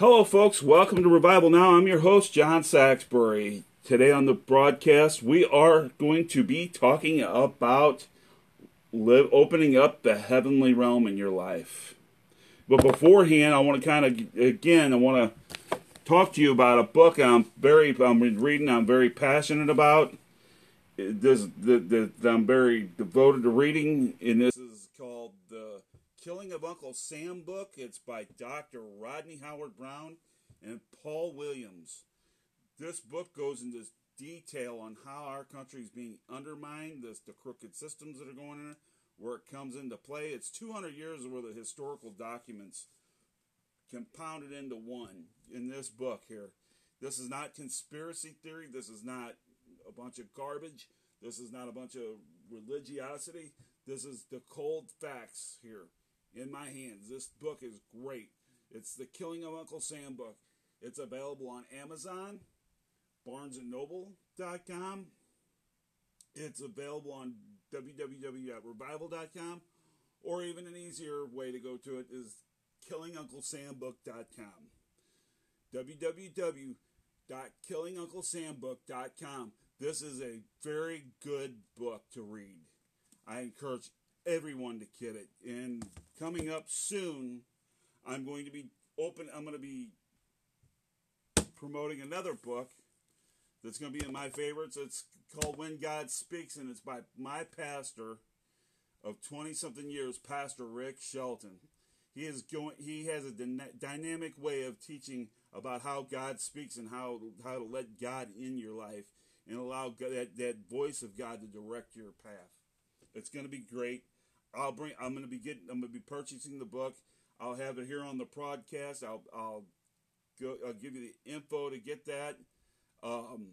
Hello, folks. Welcome to Revival Now. I'm your host, John Saxbury. Today on the broadcast, we are going to be talking about live, opening up the heavenly realm in your life. But beforehand, I want to kind of, again, I want to talk to you about a book I'm very, I'm reading, I'm very passionate about. This, the, the, I'm very devoted to reading, and this is called the Killing of Uncle Sam book. It's by Dr. Rodney Howard-Browne and Paul Williams. This book goes into detail on how our country is being undermined, this, the crooked systems that are going in, where it comes into play. It's 200 years worth of historical documents compounded into one in this book here. This is not conspiracy theory. This is not a bunch of garbage. This is not a bunch of religiosity. This is the cold facts here in my hands. This book is great. It's the Killing of Uncle Sam book. It's available on Amazon, BarnesandNoble.com. It's available on www.revival.com, or even an easier way to go to it is killingunclesambook.com. www.killingunclesambook.com. This is a very good book to read. I encourage everyone to get it. And coming up soon, I'm going to be open. I'm going to be promoting another book that's going to be in my favorites. It's called When God Speaks, and it's by my pastor of 20 something years, Pastor Rick Shelton. He is going. He has a dynamic way of teaching about how God speaks and how how to let God in your life and allow God, that that voice of God to direct your path. It's going to be great. I'll bring. I'm going to be getting. I'm going to be purchasing the book. I'll have it here on the podcast. I'll I'll go. I'll give you the info to get that. Um,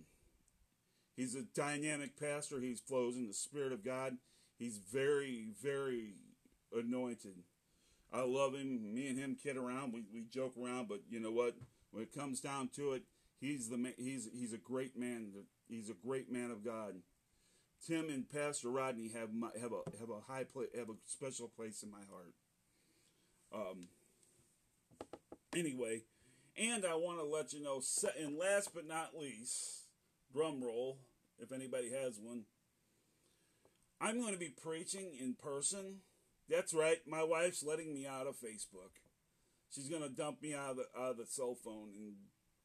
he's a dynamic pastor. He flows in the Spirit of God. He's very very anointed. I love him. Me and him kid around. We we joke around, but you know what? When it comes down to it, he's the he's he's a great man. He's a great man of God. Tim and Pastor Rodney have my, have a have a high place have a special place in my heart. Um. Anyway, and I want to let you know, and last but not least, drum roll, if anybody has one. I'm going to be preaching in person. That's right, my wife's letting me out of Facebook. She's going to dump me out of, the, out of the cell phone and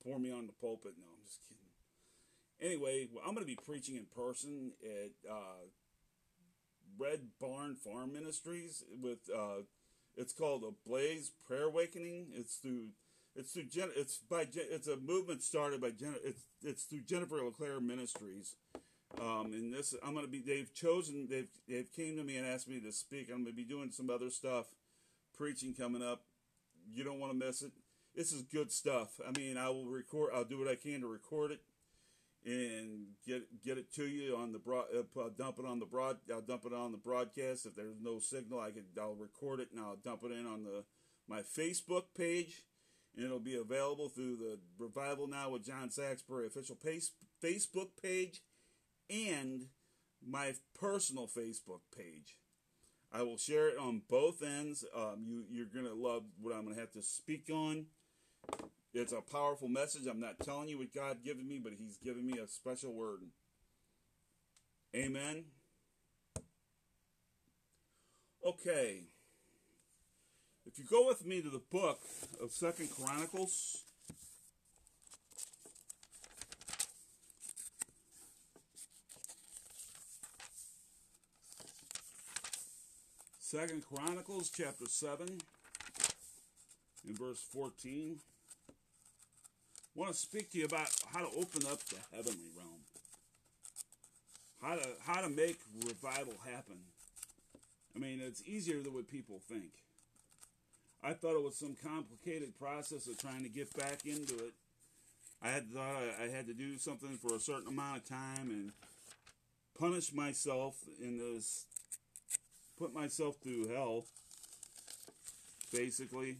pour me on the pulpit. No, I'm just kidding. Anyway, well, I'm going to be preaching in person at uh, Red Barn Farm Ministries with uh, it's called a Blaze Prayer Awakening. It's through it's through Jen, it's by it's a movement started by Jen, it's it's through Jennifer LeClaire Ministries. Um, and this I'm going to be they've chosen they've they've came to me and asked me to speak. I'm going to be doing some other stuff, preaching coming up. You don't want to miss it. This is good stuff. I mean, I will record. I'll do what I can to record it and get get it to you on the broad. Uh, dump it on the broad. I'll dump it on the broadcast. If there's no signal, I could. I'll record it and I'll dump it in on the my Facebook page, and it'll be available through the Revival Now with John Saxbury official page, Facebook page, and my personal Facebook page. I will share it on both ends. Um, you you're gonna love what I'm gonna have to speak on. It's a powerful message. I'm not telling you what God given me, but He's given me a special word. Amen. Okay. If you go with me to the book of Second Chronicles, Second Chronicles chapter 7 in verse 14 want to speak to you about how to open up the heavenly realm. How to how to make revival happen. I mean, it's easier than what people think. I thought it was some complicated process of trying to get back into it. I had thought I, had to do something for a certain amount of time and punish myself in this, put myself through hell, basically.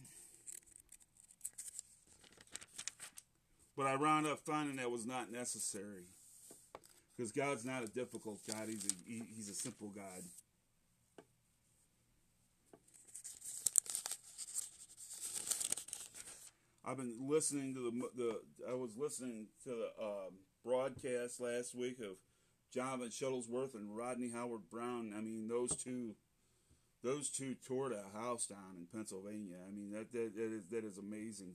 But I wound up finding that was not necessary. Because God's not a difficult God, He's a, he, he's a simple God. I've been listening to the the. I was listening to the um, broadcast last week of Jonathan Shuttlesworth and Rodney Howard-Browne. I mean, those two, those two tore the house down in Pennsylvania. I mean, that that, that is that is amazing.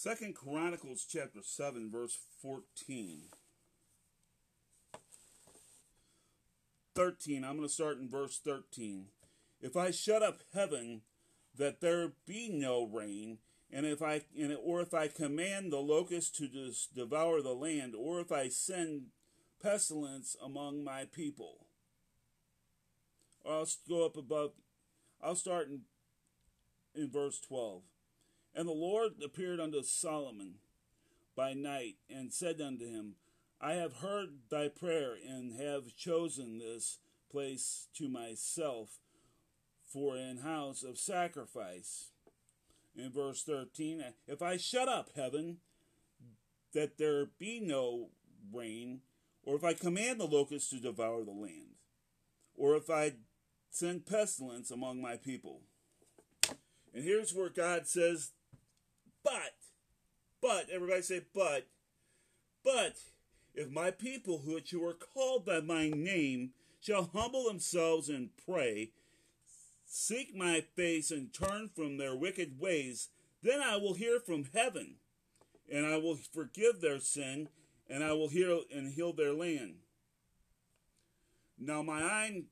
Second Chronicles chapter seven verse fourteen. 13. I'm going to start in verse 13. If I shut up heaven that there be no rain, and if I and or if I command the locusts to just devour the land, or if I send pestilence among my people. I'll go up above. I'll start in in verse 12. And the Lord appeared unto Solomon by night and said unto him, I have heard thy prayer and have chosen this place to myself for an house of sacrifice. In verse 13, if I shut up heaven that there be no rain, or if I command the locusts to devour the land, or if I send pestilence among my people. And here's where God says, but, but, everybody say, but, but, if my people, which you are called by my name, shall humble themselves and pray, seek my face, and turn from their wicked ways, then I will hear from heaven, and I will forgive their sin, and I will heal and heal their land. Now my eye,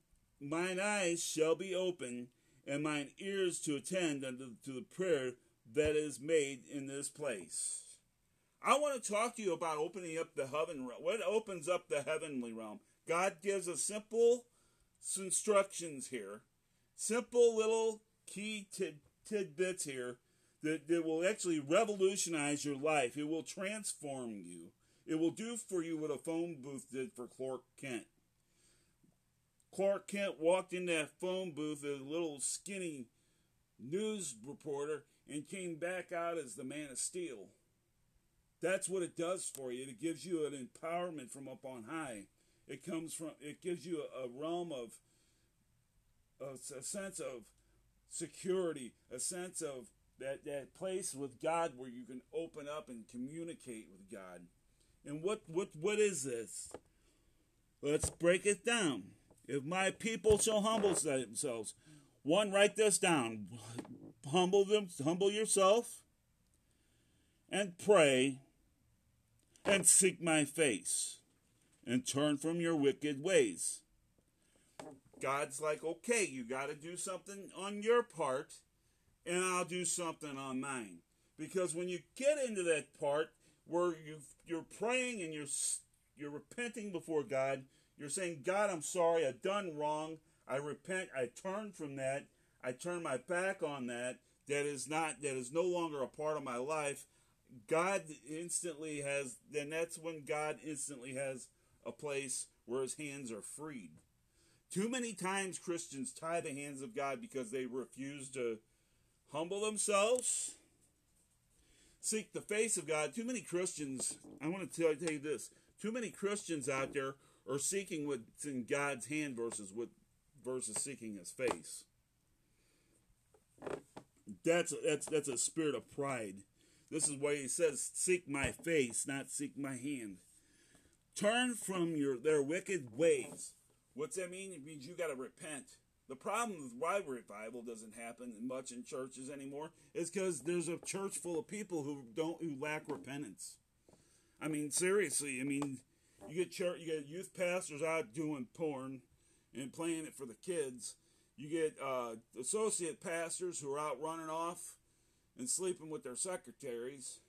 mine eyes shall be open, and mine ears to attend unto to the prayer that is made in this place. I want to talk to you about opening up the heaven realm. What opens up the heavenly realm? God gives us simple instructions here, simple little key tid- tidbits here that, that will actually revolutionize your life. It will transform you. It will do for you what a phone booth did for Clark Kent. Clark Kent walked in that phone booth a little skinny news reporter and came back out as the man of steel. That's what it does for you. It gives you an empowerment from up on high. It comes from. It gives you a, realm of a, a sense of security, a sense of that that place with God where you can open up and communicate with God. And what what what is this? Let's break it down. If my people shall humble themselves, one write this down. Humble them, humble yourself, and pray and seek my face and turn from your wicked ways. God's like, okay, you got to do something on your part, and I'll do something on mine. Because when you get into that part where you you're praying and you're you're repenting before God, you're saying, God, I'm sorry, I've done wrong. I repent. I turn from that. I turn my back on that. That is not that is no longer a part of my life. God instantly has, then that's when God instantly has a place where his hands are freed. Too many times Christians tie the hands of God because they refuse to humble themselves, seek the face of God. Too many Christians, I want to tell, you this, too many Christians out there are seeking what's in God's hand versus what versus seeking his face. That's that's that's a spirit of pride. This is why he says, Seek my face, not seek my hand. Turn from your their wicked ways. What's that mean? It means you got to repent. The problem with why revival doesn't happen much in churches anymore is because there's a church full of people who don't who lack repentance. I mean, seriously. I mean, you get church, you get youth pastors out doing porn and playing it for the kids. You get uh, associate pastors who are out running off and sleeping with their secretaries.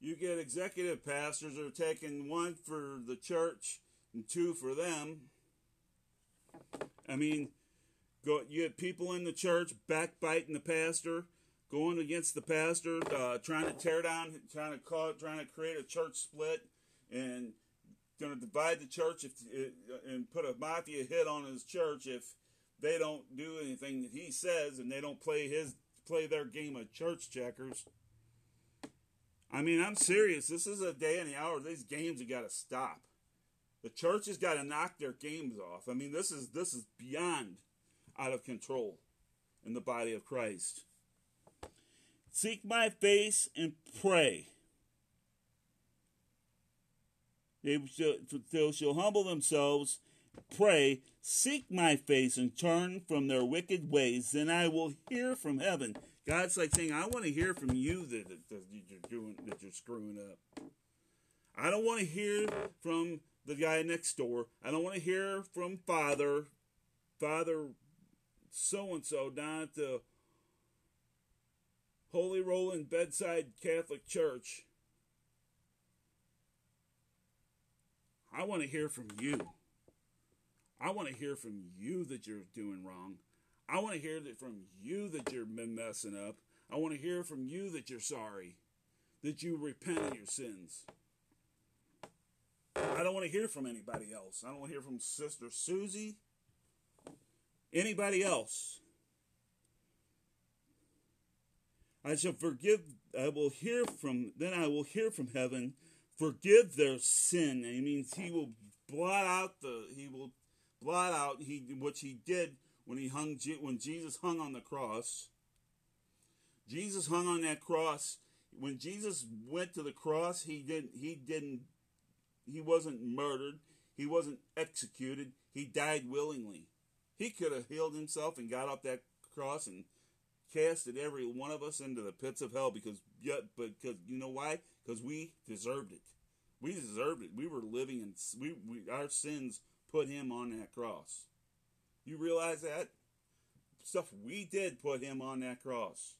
You get executive pastors who are taking one for the church and two for them. I mean, go, you get people in the church backbiting the pastor, going against the pastor, uh, trying to tear down, trying to call, trying to create a church split, and going to divide the church if, uh, and put a mafia hit on his church if they don't do anything that he says and they don't play his play their game of church checkers. I mean, I'm serious. This is a day and the hour. These games have got to stop. The church has got to knock their games off. I mean, this is this is beyond out of control. in the body of Christ. Seek my face and pray. They shall, shall humble themselves, pray, seek my face, and turn from their wicked ways. Then I will hear from heaven. God's like saying, I want to hear from you that, that, that you're doing that you're screwing up. I don't want to hear from the guy next door. I don't want to hear from Father, Father so and so down at the Holy Roland Bedside Catholic Church. I want to hear from you. I want to hear from you that you're doing wrong. I want to hear that from you that you're messing up. I want to hear from you that you're sorry, that you repent of your sins. I don't want to hear from anybody else. I don't want to hear from Sister Susie, anybody else. I shall forgive, I will hear from, then I will hear from heaven, forgive their sin. He means he will blot out the, he will blot out he which he did when he hung, when Jesus hung on the cross. Jesus hung on that cross. When Jesus went to the cross, he didn't, he didn't, he wasn't murdered. He wasn't executed. He died willingly. He could have healed himself and got up that cross and casted every one of us into the pits of hell because yeah, because you know why? Because we deserved it. We deserved it. We were living in we, we our sins put him on that cross. You realize that stuff we did put him on that cross.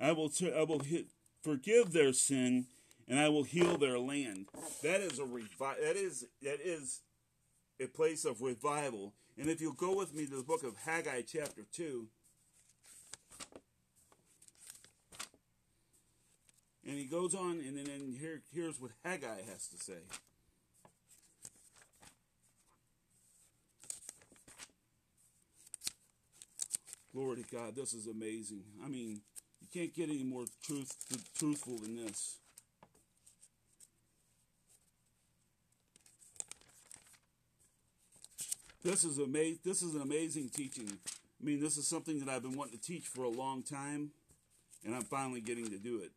I will t- I will hit, forgive their sin and I will heal their land. That is a revi- that is that is a place of revival. And if you'll go with me to the book of Haggai, chapter 2, and he goes on, and then and here, here's what Haggai has to say. Glory to God, this is amazing. I mean, you can't get any more truth, truthful than this. This is amazing. This is an amazing teaching. I mean, this is something that I've been wanting to teach for a long time, and I'm finally getting to do it.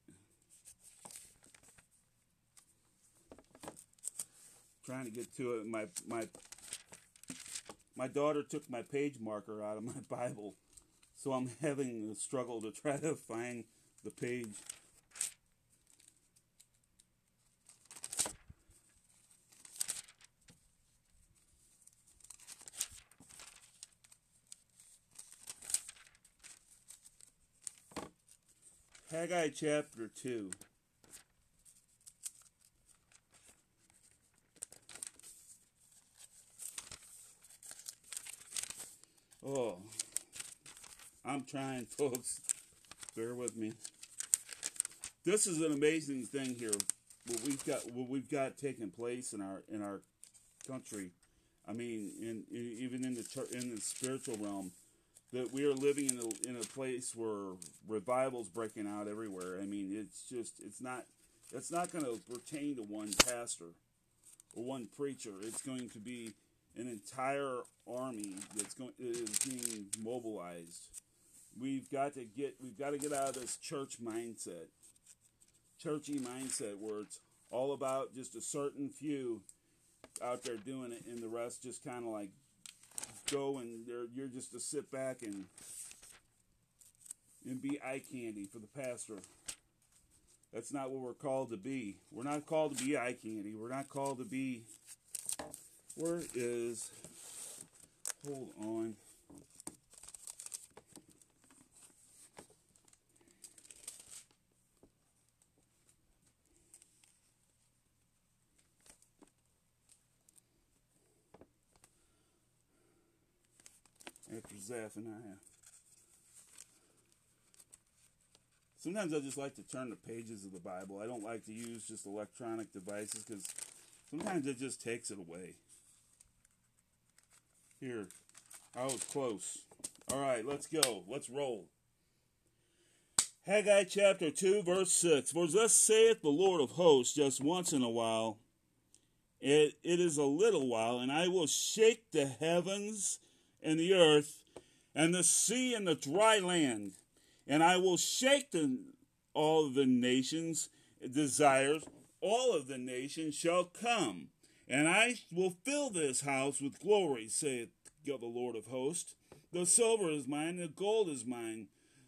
Trying to get to it. My my my daughter took my page marker out of my Bible, so I'm having a struggle to try to find the page. Haggai chapter 2. Oh, I'm trying, folks. Bear with me. This is an amazing thing here. What we've got, what we've got taking place in our in our country. I mean, in, in even in the in the spiritual realm that we are living in a, in a place where revival's breaking out everywhere. I mean, it's just it's not it's not going to pertain to one pastor or one preacher. It's going to be an entire army that's going is being mobilized. We've got to get we've got to get out of this church mindset, churchy mindset where it's all about just a certain few out there doing it, and the rest just kind of like go and you're just to sit back and and be eye candy for the pastor. That's not what we're called to be. We're not called to be eye candy. We're not called to be. Where is. Hold on. after Zephaniah. Sometimes I just like to turn the pages of the Bible. I don't like to use just electronic devices because sometimes it just takes it away. Here, I was close. All right, let's go. Let's roll. Haggai chapter 2, verse 6. For thus saith the Lord of hosts, just once in a while, it, it is a little while, and I will shake the heavens and the earth, and the sea and the dry land, and I will shake the, all the nations' desires. All of the nations shall come, and I will fill this house with glory, saith the Lord of hosts. The silver is mine, the gold is mine.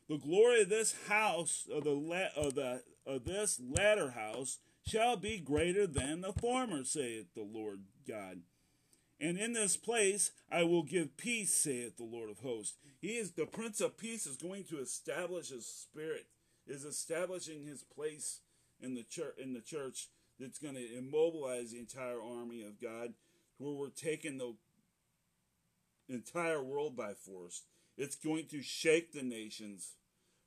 The glory of this house, of the of the of this latter house, shall be greater than the former, saith the Lord God. And in this place I will give peace, saith the Lord of hosts. He is the Prince of Peace, is going to establish his spirit, is establishing his place in the church in the church that's going to immobilize the entire army of God, where we're taking the entire world by force. It's going to shake the nations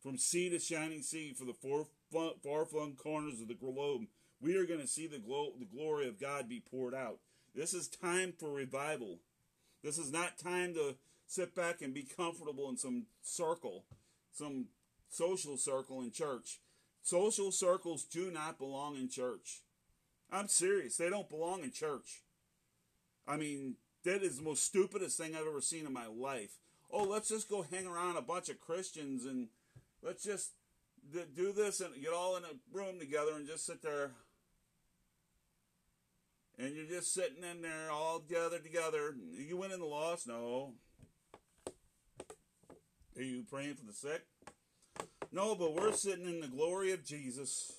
from sea to shining sea for the far, flung corners of the globe. We are going to see the, glo- the glory of God be poured out. This is time for revival. This is not time to sit back and be comfortable in some circle, some social circle in church. Social circles do not belong in church. I'm serious. They don't belong in church. I mean, that is the most stupidest thing I've ever seen in my life. Oh, let's just go hang around a bunch of Christians and let's just do this and get all in a room together and just sit there. And you're just sitting in there all gathered together. You win in the loss? No. Are you praying for the sick? No, but we're sitting in the glory of Jesus.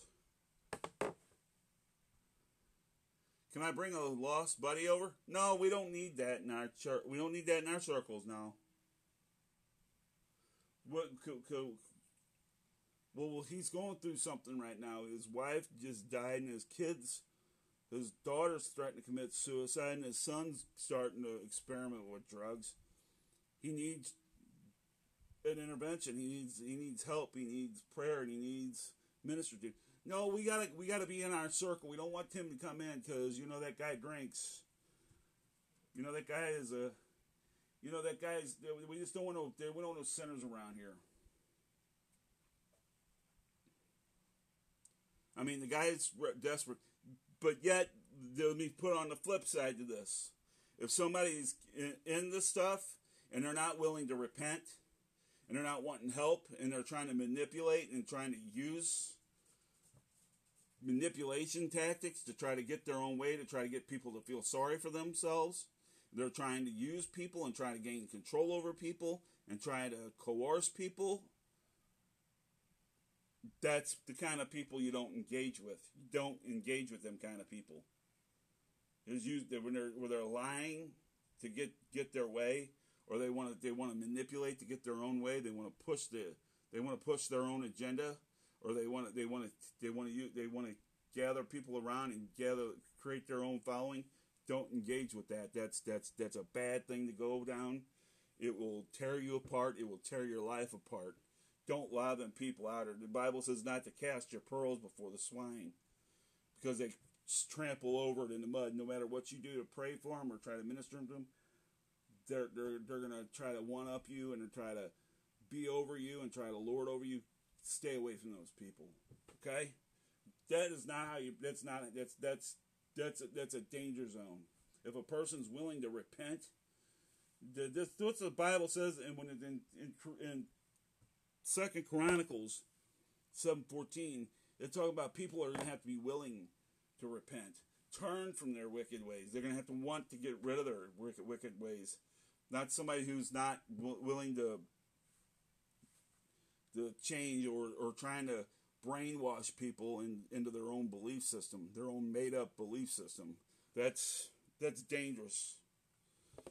Can I bring a lost buddy over? No, we don't need that in our church. We don't need that in our circles now. What? well, he's going through something right now. His wife just died, and his kids, his daughter's threatening to commit suicide, and his son's starting to experiment with drugs. He needs an intervention. He needs he needs help. He needs prayer, and he needs ministry. No, we gotta we gotta be in our circle. We don't want Tim to come in because you know that guy drinks. You know that guy is a. You know that guy's. We just don't want no. We don't want sinners around here. I mean, the guy is desperate, but yet they'll be put on the flip side to this. If somebody's in, in this stuff and they're not willing to repent, and they're not wanting help, and they're trying to manipulate and trying to use manipulation tactics to try to get their own way, to try to get people to feel sorry for themselves. They're trying to use people and try to gain control over people and try to coerce people. That's the kind of people you don't engage with. You don't engage with them kind of people. There's used when they're where they're lying to get get their way, or they want to they want to manipulate to get their own way. They want to push the they want to push their own agenda or they want to they want to they want to they want to gather people around and gather create their own following. Don't engage with that. That's that's that's a bad thing to go down. It will tear you apart. It will tear your life apart. Don't allow them people out. Or the Bible says not to cast your pearls before the swine, because they trample over it in the mud. No matter what you do to pray for them or try to minister to them, they're they're they're gonna try to one up you and try to be over you and try to lord over you stay away from those people. Okay, that is not how you. That's not. That's that's that's a, that's a danger zone. If a person's willing to repent, the, this what the Bible says, and when it in in, in Second Chronicles seven fourteen, they talk about people are going to have to be willing to repent, turn from their wicked ways. They're going to have to want to get rid of their wicked, wicked ways. Not somebody who's not w- willing to to change or, or trying to brainwash people in, into their own belief system, their own made up belief system. That's that's dangerous.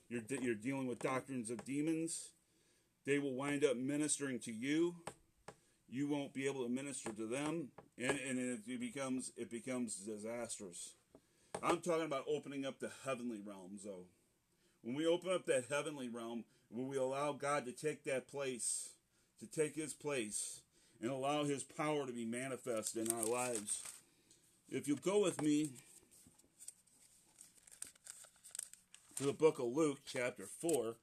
You're you're dealing with doctrines of demons. They will wind up ministering to you. You won't be able to minister to them, and, and it becomes it becomes disastrous. I'm talking about opening up the heavenly realms, though. When we open up that heavenly realm, when we allow God to take that place to take his place and allow his power to be manifest in our lives. If you go with me to the book of Luke, chapter 4.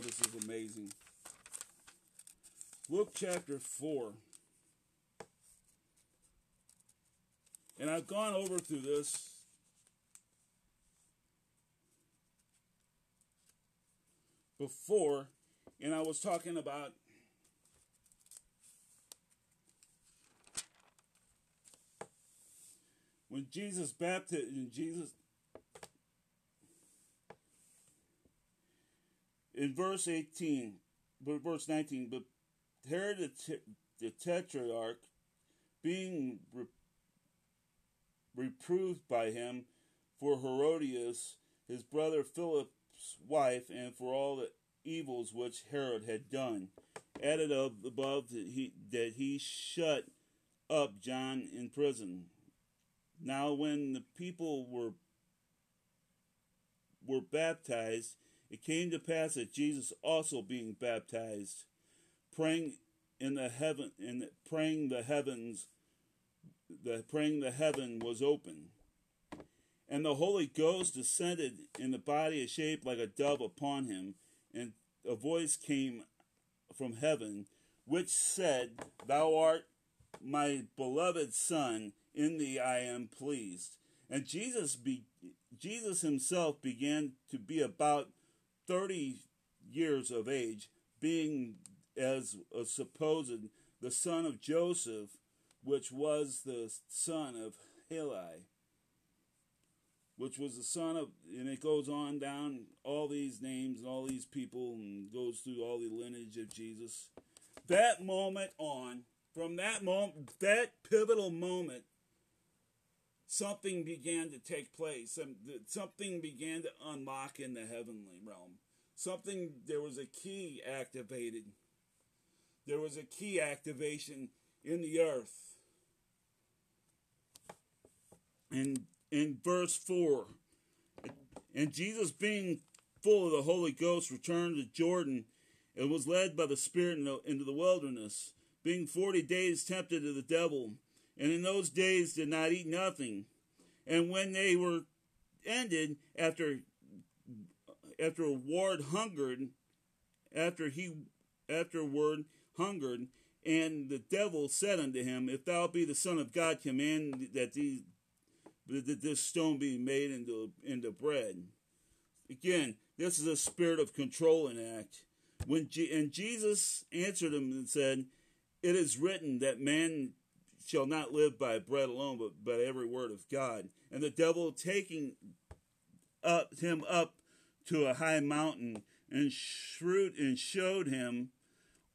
Oh, this is amazing. Luke chapter 4. And I've gone over through this. Before, and I was talking about when Jesus baptized, Jesus in verse 18, but verse 19, but Herod the, the tetrarch, being re- reproved by him for Herodias, his brother Philip's wife, and for all the evils which Herod had done, added up above that he, that he shut up John in prison. Now, when the people were were baptized, it came to pass that Jesus also being baptized, praying in the heaven in praying the heavens the praying the heaven was open. And the Holy Ghost descended in the body of shape like a dove upon him, and a voice came from heaven, which said, Thou art my beloved Son, in thee I am pleased. And Jesus be, Jesus himself began to be about 30 years of age, being as a supposed the son of Joseph, which was the son of Heli, which was the son of, and it goes on down all these names and all these people and goes through all the lineage of Jesus. That moment on, from that moment, that pivotal moment, something began to take place. Something began to unlock in the heavenly realm. Something, there was a key activated. There was a key activation in the earth. And in verse 4, and Jesus, being full of the Holy Ghost, returned to Jordan and was led by the Spirit into the wilderness, being forty days tempted of the devil and in those days did not eat nothing. And when they were ended, after after a Ward hungered, after he afterward hungered, and the devil said unto him, If thou be the Son of God, command that these that this stone be made into into bread. Again, this is a spirit of control and act. When G- and Jesus answered him and said, "It is written that man shall not live by bread alone, but by every word of God. And the devil taking up him up to a high mountain and shrewd and showed him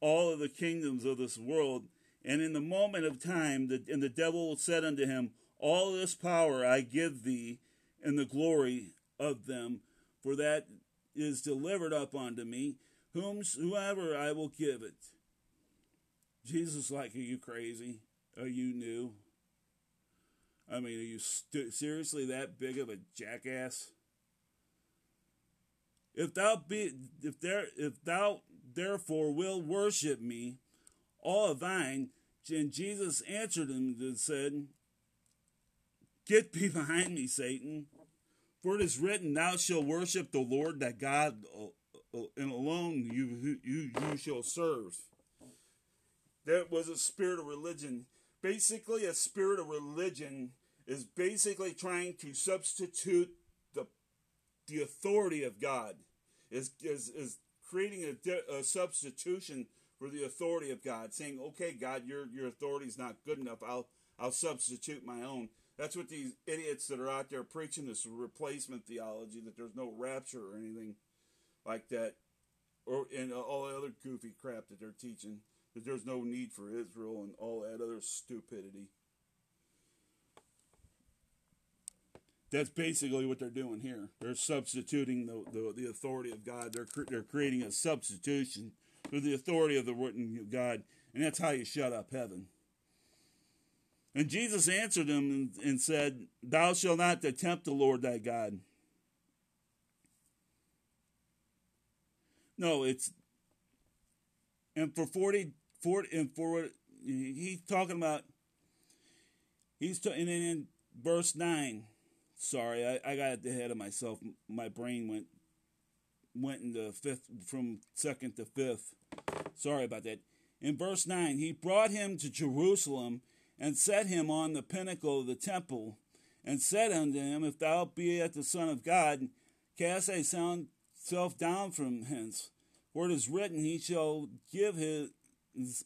all of the kingdoms of this world. And in the moment of time, the, and the devil said unto him, All this power I give thee, and the glory of them, for that is delivered up unto me, whomsoever I will give it. Jesus, like, are you crazy? Are you new? I mean, are you st- seriously that big of a jackass? If thou be, if there, if thou therefore will worship me, all of thine, and Jesus answered him and said, Get behind me, Satan, for it is written, Thou shalt worship the Lord that God, uh, uh, and alone you you you shall serve. That was a spirit of religion basically a spirit of religion is basically trying to substitute the the authority of God is is, is creating a, a substitution for the authority of God saying okay God your your authority is not good enough. I'll I'll substitute my own. That's what these idiots that are out there preaching this replacement theology that there's no rapture or anything like that or and all the other goofy crap that they're teaching that there's no need for Israel and all that other stupidity. That's basically what they're doing here. They're substituting the, the, the authority of God. They're, they're creating a substitution for the authority of the written God. And that's how you shut up heaven. And Jesus answered them and, and said, Thou shalt not tempt the Lord thy God. No, it's and for 40 for and for he's talking about he's ta- and then in verse nine. Sorry, I, I got ahead of myself. My brain went went in the fifth from second to fifth. Sorry about that. In verse 9, he brought him to Jerusalem and set him on the pinnacle of the temple, and said unto him, If thou be at the Son of God, cast thyself down from hence. For it is written, He shall give his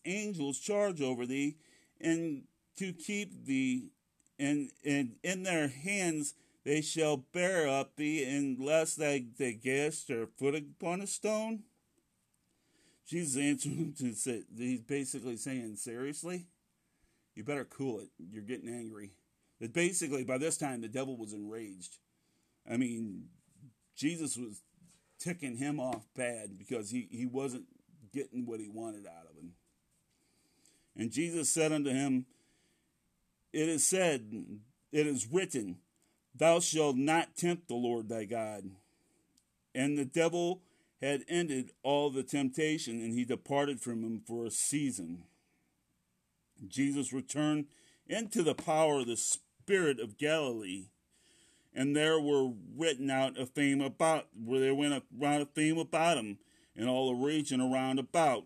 angels charge over thee, and to keep thee, and, and in their hands they shall bear up thee, unless thou, thou gest their foot upon a stone. Jesus answered him to say, he's basically saying, seriously? You better cool it. You're getting angry. But basically, by this time, the devil was enraged. I mean, Jesus was ticking him off bad because he, he wasn't getting what he wanted out of him. And Jesus said unto him, It is said, it is written, Thou shalt not tempt the Lord thy God. And the devil had ended all the temptation, and he departed from him for a season. Jesus returned into the power of the Spirit of Galilee, and there were written out a fame about where there went around a fame about him in all the region around about.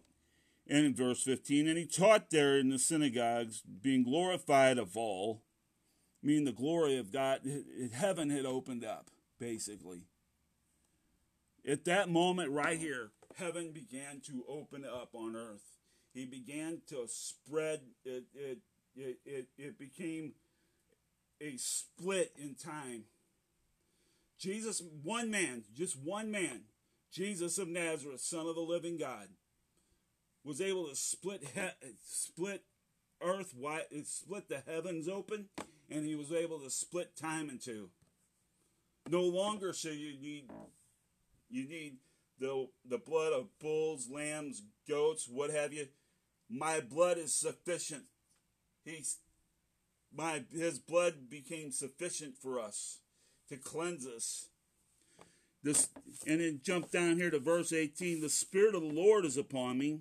And in verse 15, and he taught there in the synagogues, being glorified of all, meaning the glory of God, heaven had opened up, basically. At that moment, right here, heaven began to open up on earth. He began to spread, it, it, it, it, it became a split in time. Jesus, one man, just one man, Jesus of Nazareth, Son of the living God, was able to split he- split earth wide, split the heavens open, and he was able to split time in two. No longer shall you need you need the the blood of bulls, lambs, goats, what have you. My blood is sufficient. He's my his blood became sufficient for us to cleanse us. This and then jump down here to verse 18. The Spirit of the Lord is upon me,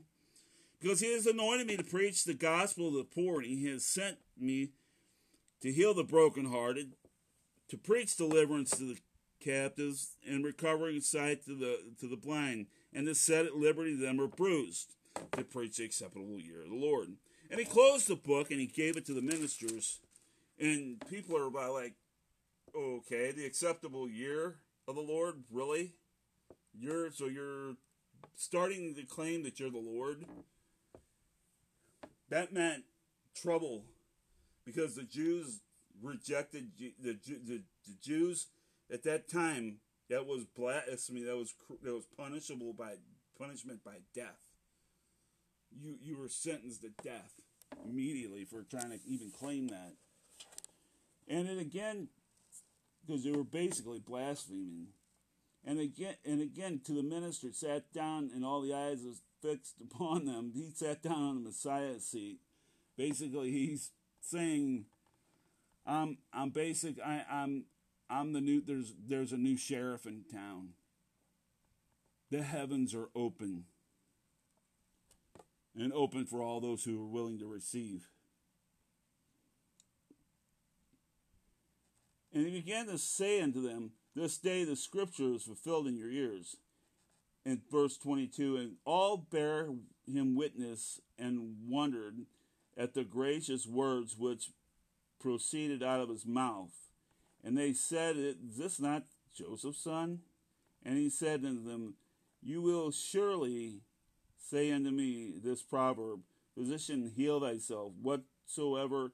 because he has anointed me to preach the gospel to the poor, and he has sent me to heal the brokenhearted, to preach deliverance to the captives, and recovering sight to the to the blind, and to set at liberty them who are bruised, to preach the acceptable year of the Lord. And he closed the book and he gave it to the ministers, and people are about like, okay, the acceptable year of the Lord, really? You're so you're starting to claim that you're the Lord. That meant trouble because the Jews rejected the, the, the Jews at that time. That was blasphemy. That was that was punishable by punishment by death. You you were sentenced to death immediately for trying to even claim that. And then again, because they were basically blaspheming. And again, and again, to the minister sat down, and all the eyes was fixed upon them. He sat down on the Messiah's seat. Basically, he's saying, "I'm, I'm basic. I, I'm, I'm the new. There's, there's a new sheriff in town. The heavens are open, and open for all those who are willing to receive." And he began to say unto them, This day the scripture is fulfilled in your ears. In verse 22, and all bare him witness and wondered at the gracious words which proceeded out of his mouth. And they said, Is this not Joseph's son? And he said unto them, You will surely say unto me this proverb, Physician, heal thyself. Whatsoever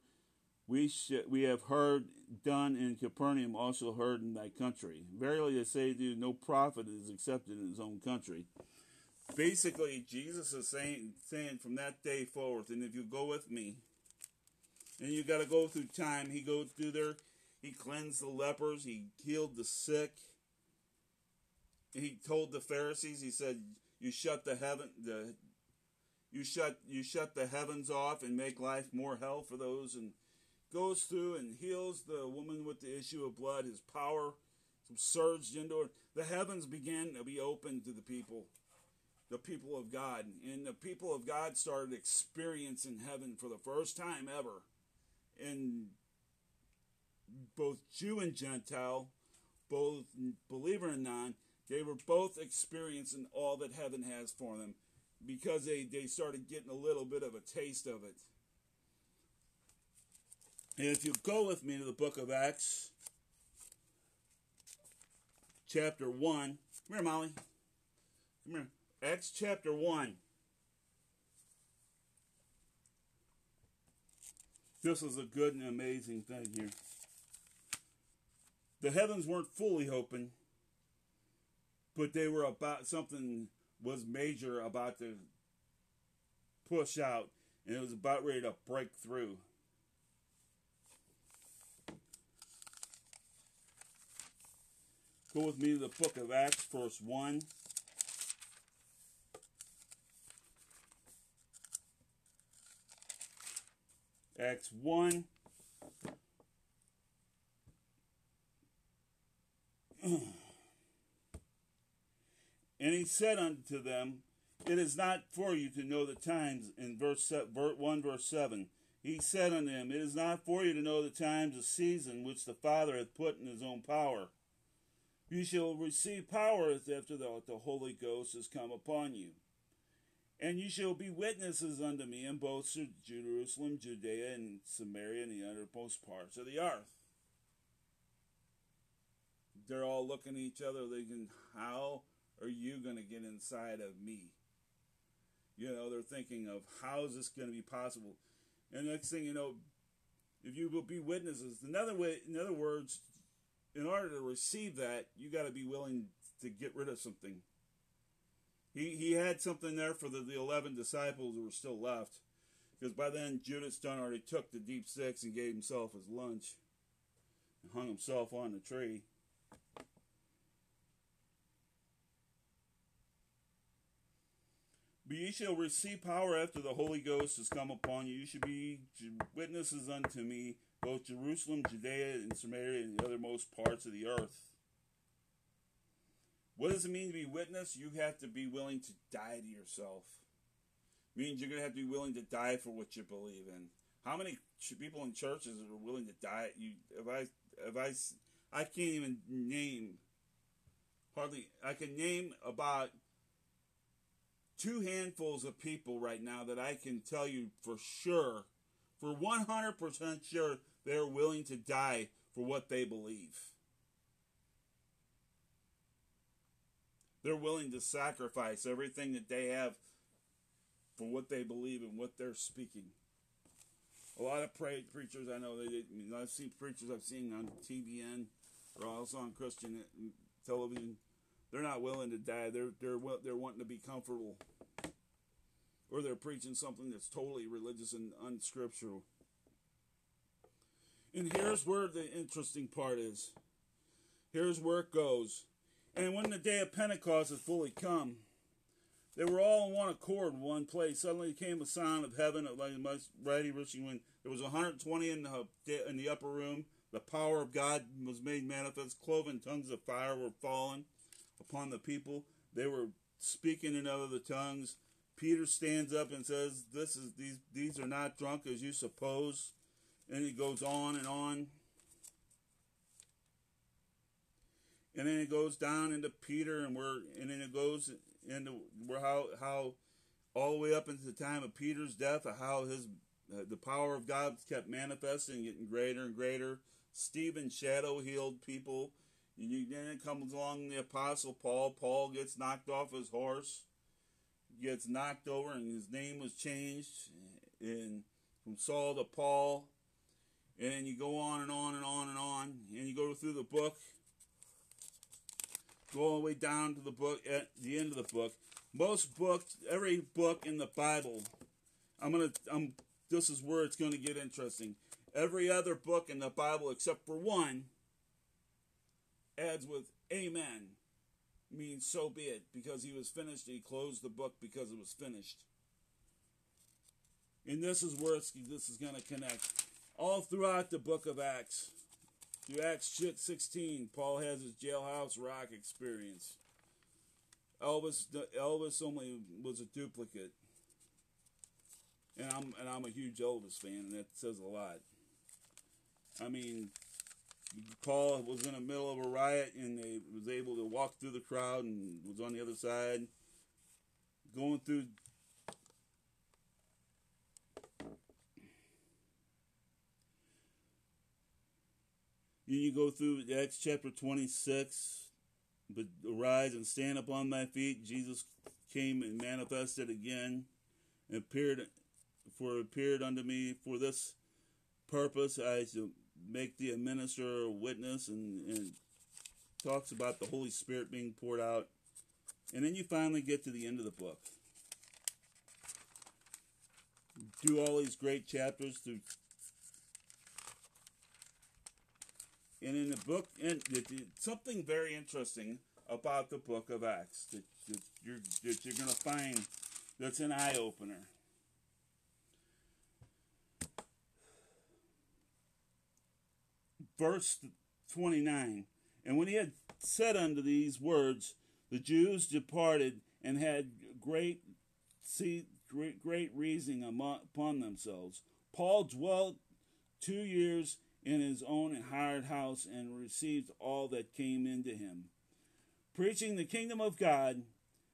we, sh- we have heard done in Capernaum, also heard in thy country. Verily I say to you, no prophet is accepted in his own country. Basically, Jesus is saying, saying from that day forward, and if you go with me, and you got to go through time, he goes through there, he cleansed the lepers, he healed the sick. He told the Pharisees, he said, "You shut the heaven, the you shut you shut the heavens off and make life more hell for those and goes through and heals the woman with the issue of blood. His power surged into it. The heavens began to be opened to the people, the people of God. And the people of God started experiencing heaven for the first time ever. And both Jew and Gentile, both believer and non, They were both experiencing all that heaven has for them because they, they started getting a little bit of a taste of it. If you go with me to the book of Acts, chapter 1. Come here, Molly. Come here. Acts chapter 1. This is a good and amazing thing here. The heavens weren't fully open, but they were about something was major about to push out, and it was about ready to break through. Go with me to the book of Acts, verse 1. Acts 1. and he said unto them, It is not for you to know the times, in verse 1, verse 7. He said unto them, It is not for you to know the times of season which the Father hath put in his own power. You shall receive power after the, the Holy Ghost has come upon you. And you shall be witnesses unto me in both Jerusalem, Judea, and Samaria, and the uttermost parts of the earth. They're all looking at each other, thinking, How are you going to get inside of me? You know, they're thinking of how is this going to be possible? And next thing you know, if you will be witnesses, another way, in other words, in order to receive that, you got to be willing to get rid of something. He, he had something there for the, the 11 disciples who were still left. Because by then, Judas done already took the deep six and gave himself his lunch and hung himself on the tree. But ye shall receive power after the Holy Ghost has come upon you. You should be witnesses unto me, both Jerusalem, Judea, and Samaria, and the othermost parts of the earth. What does it mean to be witness? You have to be willing to die to yourself. It means you're going to have to be willing to die for what you believe in. How many people in churches are willing to die? You, if I, if I, I can't even name. Hardly, I can name about two handfuls of people right now that I can tell you for sure, for 100% sure, they're willing to die for what they believe. They're willing to sacrifice everything that they have for what they believe and what they're speaking. A lot of preachers I know, they, I mean, I've seen preachers I've seen on TBN or also on Christian uh, mm, television. They're not willing to die. They're they're they're wanting to be comfortable, or they're preaching something that's totally religious and unscriptural. And here's where the interesting part is. Here's where it goes. And when the day of Pentecost had fully come, they were all in one accord in one place. Suddenly came a sound of heaven, like a mighty rushing wind. There was 120 in the, in the upper room. The power of God was made manifest. Cloven tongues of fire were fallen upon the people. They were speaking in other tongues. Peter stands up and says, "This is these these are not drunk as you suppose." And it goes on and on. and then it goes down into Peter, and we're and then it goes into where how how all the way up into the time of Peter's death, of how his uh, the power of God kept manifesting, getting greater and greater. Stephen shadow healed people. And you, then it comes along the apostle Paul. Paul gets knocked off his horse, gets knocked over, and his name was changed, from Saul to Paul. And then you go on and on and on and on, and you go through the book go all the way down to the book at the end of the book. Most books, every book in the Bible, I'm gonna, I'm. This is where it's to get interesting. Every other book in the Bible, except for one, adds with "Amen," means so be it, because he was finished. He closed the book because it was finished. And this is where this is to connect. All throughout the book of Acts, through Acts 16, Paul has his jailhouse rock experience. Elvis, Elvis only was a duplicate, and I'm and I'm a huge Elvis fan, and that says a lot. I mean, Paul was in the middle of a riot and they was able to walk through the crowd and was on the other side, going through. You go through Acts chapter 26, but arise and stand upon my feet. Jesus came and manifested again, and appeared for appeared unto me for this purpose I shall make thee a minister, a witness, and, and talks about the Holy Spirit being poured out. And then you finally get to the end of the book. Do all these great chapters through. And in the book, and something very interesting about the book of Acts that, that you're that you're going to find that's an eye opener. verse 29 And when he had said unto these words, the Jews departed and had great, great, great reasoning upon themselves. Paul dwelt two years in his own hired house and received all that came into him, preaching the kingdom of God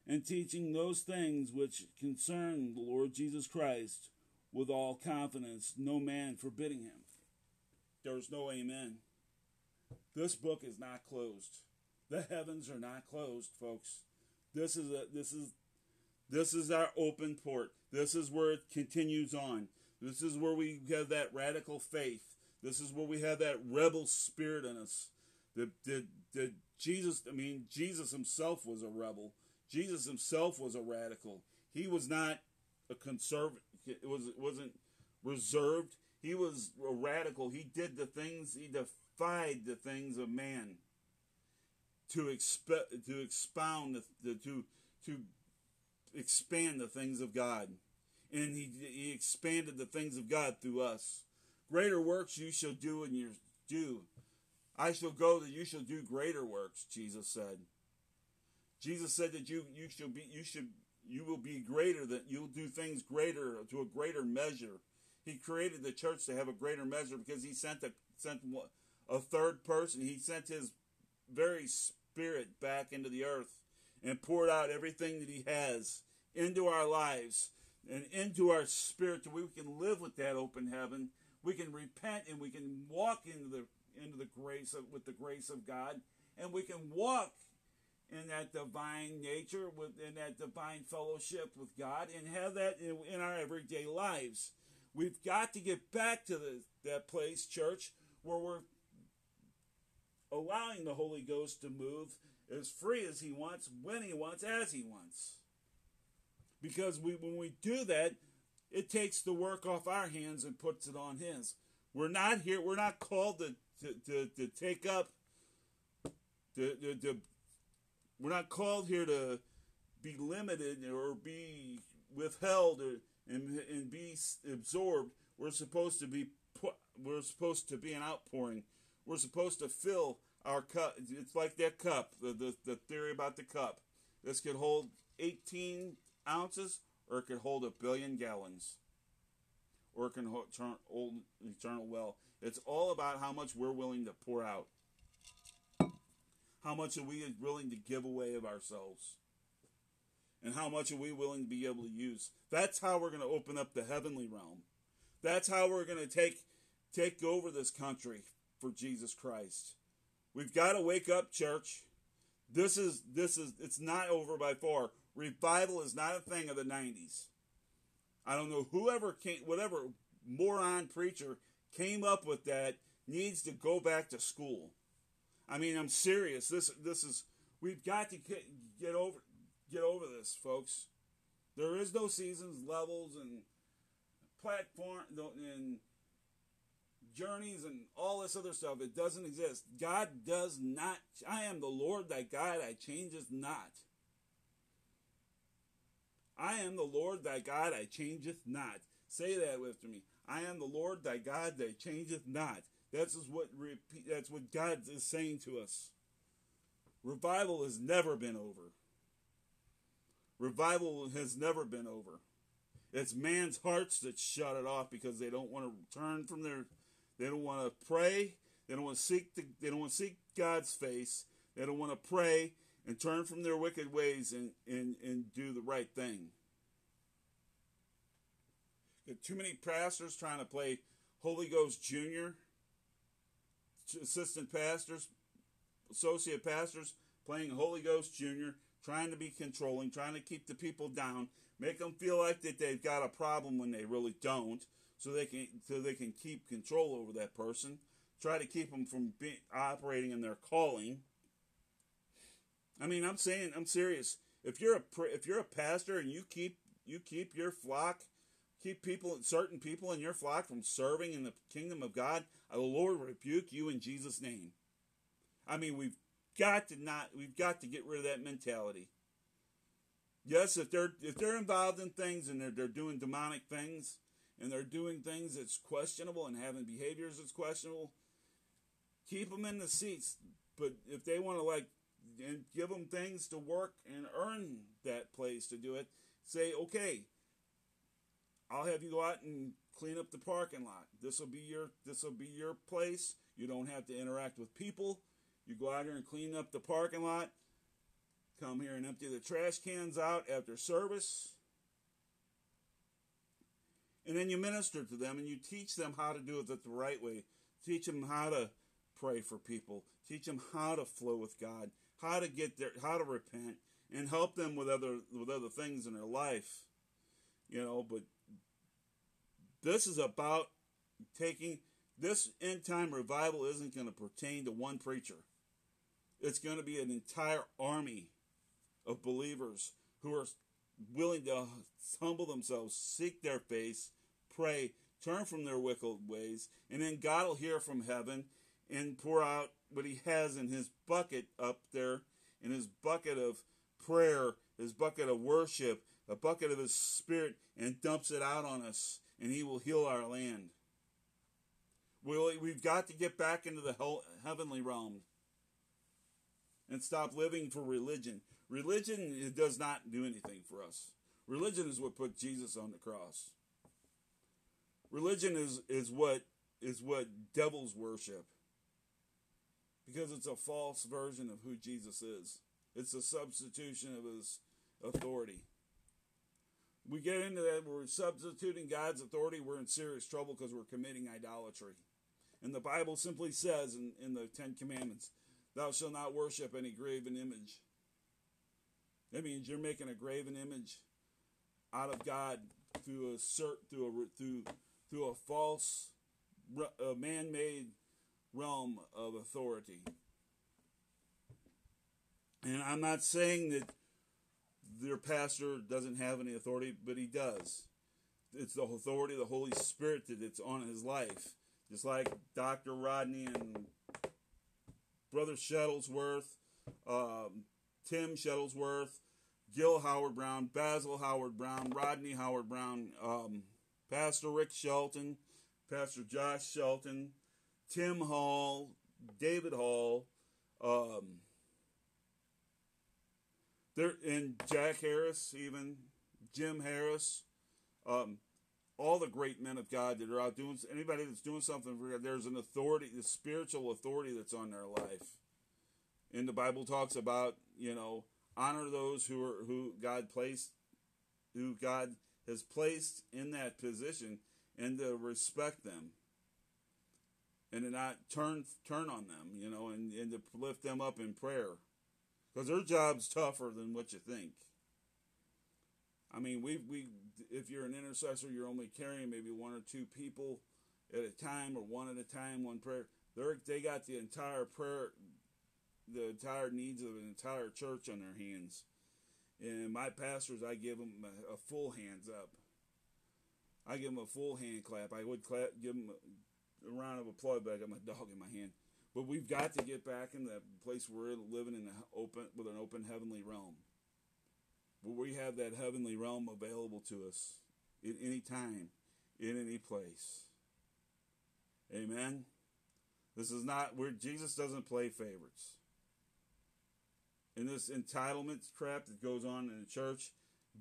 and teaching those things which concern the Lord Jesus Christ with all confidence, no man forbidding him. There's no amen. This book is not closed. The heavens are not closed, folks. This is a this is this is our open port. This is where it continues on. This is where we have that radical faith. This is where we have that rebel spirit in us. The, the, Jesus, I mean, Jesus himself was a rebel. Jesus himself was a radical. He was not a conservative. It was it wasn't reserved. He was a radical. He did the things, he defied the things of man to exp- to expound, the, the, to, to expand the things of God. And he, he expanded the things of God through us. Greater works you shall do and you do. I shall go that you shall do greater works, Jesus said. Jesus said that you you shall be you should you will be greater that you'll do things greater to a greater measure he created the church to have a greater measure because he sent a sent a third person. He sent his very spirit back into the earth and poured out everything that he has into our lives and into our spirit so we can live with that open heaven. We can repent and we can walk into the into the grace of, with the grace of God and we can walk in that divine nature within that divine fellowship with God and have that in, in our everyday lives. We've got to get back to the, that place, church, where we're allowing the Holy Ghost to move as free as He wants, when He wants, as He wants. Because we, when we do that, it takes the work off our hands and puts it on His. We're not here, we're not called to, to, to, to take up, to, to, we're not called here to be limited or be withheld or and, and be absorbed. We're supposed to be put, we're supposed to be an outpouring. We're supposed to fill our cup. It's like that cup, the, the, the theory about the cup. This could hold 18 ounces or it could hold a billion gallons. Or it can hold, hold eternal well. It's all about how much we're willing to pour out. How much are we willing to give away of ourselves? and how much are we willing to be able to use. That's how we're going to open up the heavenly realm. That's how we're going to take take over this country for Jesus Christ. We've got to wake up, church. This is this is it's not over by far. Revival is not a thing of the 90s. I don't know whoever came whatever moron preacher came up with that needs to go back to school. I mean, I'm serious. This this is we've got to get, get over get over this, folks. There is no seasons, levels, and platform and journeys and all this other stuff. It doesn't exist. God does not. I am the Lord thy God. I changeth not. I am the Lord thy God. I changeth not. Say that with me. I am the Lord thy God. That changeth not. That's what that's what God is saying to us. Revival has never been over. Revival has never been over. It's man's hearts that shut it off because they don't want to turn from their, they don't want to pray, They don't want to seek the, they don't want to seek God's face. They don't want to pray and turn from their wicked ways and, and, and do the right thing. Got too many pastors trying to play Holy Ghost Junior, assistant pastors, associate pastors playing Holy Ghost Junior, trying to be controlling, trying to keep the people down, make them feel like that they've got a problem when they really don't, so they can so they can keep control over that person. Try to keep them from being, operating in their calling. I mean, I'm saying, I'm serious. If you're a if you're a pastor and you keep you keep your flock, keep people certain people in your flock from serving in the kingdom of God, the Lord rebuke you in Jesus' name. I mean, we've got to not we've got to get rid of that mentality. Yes, if they're if they're involved in things and they're they're doing demonic things and they're doing things that's questionable and having behaviors that's questionable, keep them in the seats. But if they want to like and give them things to work and earn that place to do it, say okay. I'll have you go out and clean up the parking lot. This will be your this will be your place. You don't have to interact with people. You go out here and clean up the parking lot. Come here and empty the trash cans out after service. And then you minister to them and you teach them how to do it the right way. Teach them how to pray for people. Teach them how to flow with God, how to get there, how to repent, and help them with other with other things in their life. You know, but this is about taking this end time revival isn't going to pertain to one preacher. It's going to be an entire army of believers who are willing to humble themselves, seek their face, pray, turn from their wicked ways, and then God will hear from heaven and pour out what He has in His bucket up there, in His bucket of prayer, His bucket of worship, a bucket of His Spirit, and dumps it out on us, and He will heal our land. We we've got to get back into the heavenly realm and stop living for religion. Religion does not do anything for us. Religion is what put Jesus on the cross. Religion is, is what is what devils worship. Because it's a false version of who Jesus is. It's a substitution of his authority. We get into that, we're substituting God's authority, we're in serious trouble because we're committing idolatry. And the Bible simply says in, in the Ten Commandments, Thou shalt not worship any graven image. That means you're making a graven image out of God through a through a through through a false, a man-made realm of authority. And I'm not saying that their pastor doesn't have any authority, but he does. It's the authority of the Holy Spirit that's on his life. Just like Dr. Rodney and Brother Shuttlesworth, um, Tim Shuttlesworth, Gil Howard-Browne, Basil Howard-Browne, Rodney Howard-Browne, um, Pastor Rick Shelton, Pastor Josh Shelton, Tim Hall, David Hall, um, there and Jack Harris, even Jim Harris, um, all the great men of God that are out doing anybody that's doing something for God, there's an authority, the spiritual authority that's on their life. And the Bible talks about, you know, honor those who are who God placed who God has placed in that position and to respect them. And to not turn turn on them, you know, and, and to lift them up in prayer. Because their job's tougher than what you think. I mean, we we if you're an intercessor, you're only carrying maybe one or two people at a time, or one at a time, one prayer. They're they got the entire prayer, the entire needs of an entire church on their hands. And my pastors, I give them a, a full hands up. I give them a full hand clap. I would clap, give them a, round of applause, but I got my dog in my hand. But we've got to get back in that place where we're living in an open with an open heavenly realm where we have that heavenly realm available to us in any time, in any place. Amen. This is not where Jesus doesn't play favorites. In this entitlement crap that goes on in the church,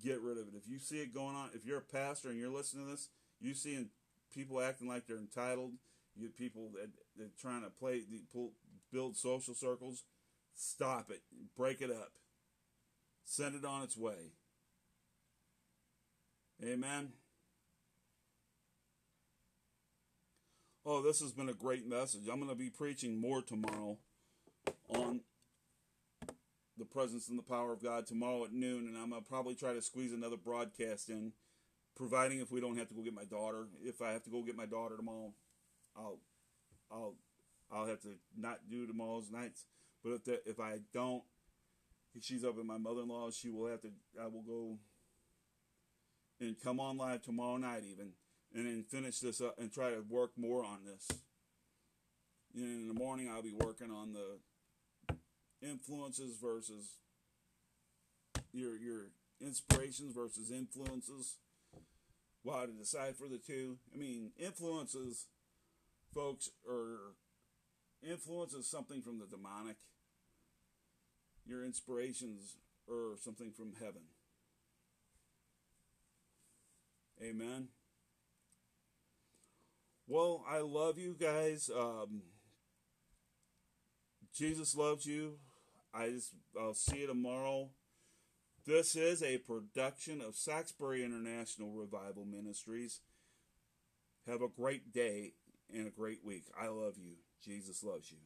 get rid of it. If you see it going on, if you're a pastor and you're listening to this, you see people acting like they're entitled You people that that trying to play build social circles, stop it, break it up, send it on its way. Amen. Oh, this has been a great message. I'm going to be preaching more tomorrow on the presence and the power of God tomorrow at noon, and I'm gonna probably try to squeeze another broadcast in, providing if we don't have to go get my daughter. If I have to go get my daughter tomorrow, I'll, I'll, I'll have to not do tomorrow's nights. But if the, if I don't, if she's up at my mother-in-law, she will have to. I will go and come on live tomorrow night even, and then finish this up and try to work more on this. And in the morning, I'll be working on the influences versus your your inspirations versus influences. Why to decipher the two? I mean, influences, folks, are influences something from the demonic. Your inspirations are something from heaven. Amen. Well, I love you guys. Um, Jesus loves you. I just I'll see you tomorrow. This is a production of Saxbury International Revival Ministries. Have a great day and a great week. I love you. Jesus loves you.